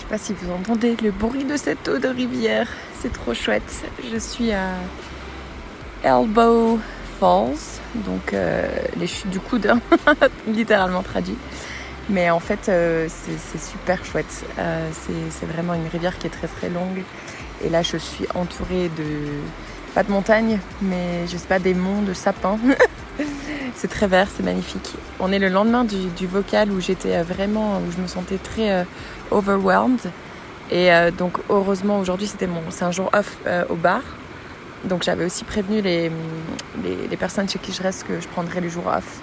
sais pas si vous entendez le bruit de cette eau de rivière. C'est trop chouette. Je suis à Elbow Falls, donc euh, les chutes du coude, hein, littéralement traduit. Mais en fait, euh, c'est super chouette. Euh, c'est vraiment une rivière qui est très très longue. Et là, je suis entourée de, pas de montagnes, mais je sais pas, des monts de sapins. c'est très vert, c'est magnifique. On est le lendemain du, vocal où j'étais vraiment, où je me sentais très overwhelmed. Et donc, heureusement, aujourd'hui, c'était mon, c'est un jour off au bar. Donc j'avais aussi prévenu les, les, personnes chez qui je reste que je prendrais les jours off.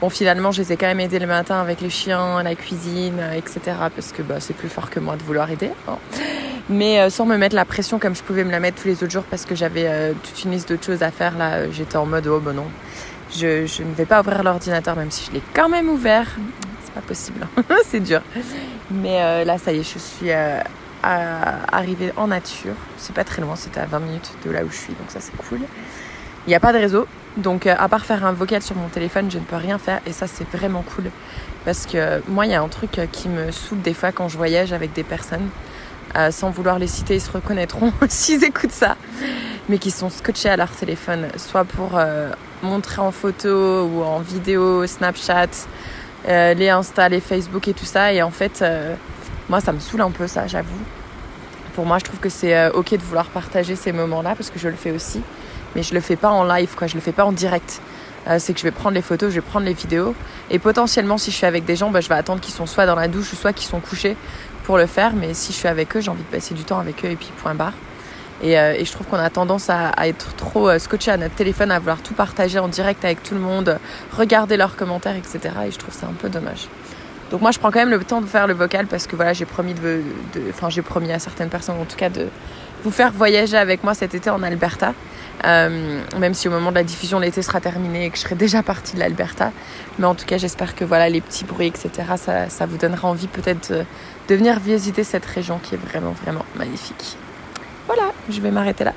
Bon, finalement, je les ai quand même aidés le matin avec les chiens, la cuisine, etc. Parce que bah, c'est plus fort que moi de vouloir aider. Hein. Mais euh, sans me mettre la pression comme je pouvais me la mettre tous les autres jours parce que j'avais euh, toute une liste d'autres choses à faire. Là, j'étais en mode, oh ben non, je, je ne vais pas ouvrir l'ordinateur même si je l'ai quand même ouvert. C'est pas possible, c'est dur. Mais euh, là, ça y est, je suis arriver en nature. C'est pas très loin, c'était à 20 minutes de là où je suis, donc ça c'est cool. Il n'y a pas de réseau, donc euh, à part faire un vocal sur mon téléphone, je ne peux rien faire et ça c'est vraiment cool. Parce que moi, il y a un truc euh, qui me saoule des fois quand je voyage avec des personnes, euh, sans vouloir les citer, ils se reconnaîtront s'ils écoutent ça, mais qui sont scotchés à leur téléphone, soit pour montrer en photo ou en vidéo, Snapchat, les Insta, les Facebook et tout ça. Et en fait, moi, ça me saoule un peu ça, j'avoue. Pour moi, je trouve que c'est euh, ok de vouloir partager ces moments-là parce que je le fais aussi, mais je le fais pas en live, quoi. Je le fais pas en direct. Euh, c'est que je vais prendre les photos, je vais prendre les vidéos, et potentiellement, si je suis avec des gens, bah, je vais attendre qu'ils sont soit dans la douche, soit qu'ils sont couchés pour le faire. Mais si je suis avec eux, j'ai envie de passer du temps avec eux et puis point barre. Et, euh, et je trouve qu'on a tendance à, être trop scotché à notre téléphone, à vouloir tout partager en direct avec tout le monde, regarder leurs commentaires, etc. Et je trouve ça un peu dommage. Donc moi je prends quand même le temps de faire le vocal parce que voilà j'ai promis de, enfin j'ai promis à certaines personnes en tout cas de vous faire voyager avec moi cet été en Alberta. Euh, même si au moment de la diffusion l'été sera terminé et que je serai déjà partie de l'Alberta. Mais en tout cas j'espère que voilà les petits bruits etc ça, ça vous donnera envie peut-être de, de venir visiter cette région qui est vraiment vraiment magnifique. Voilà, je vais m'arrêter là.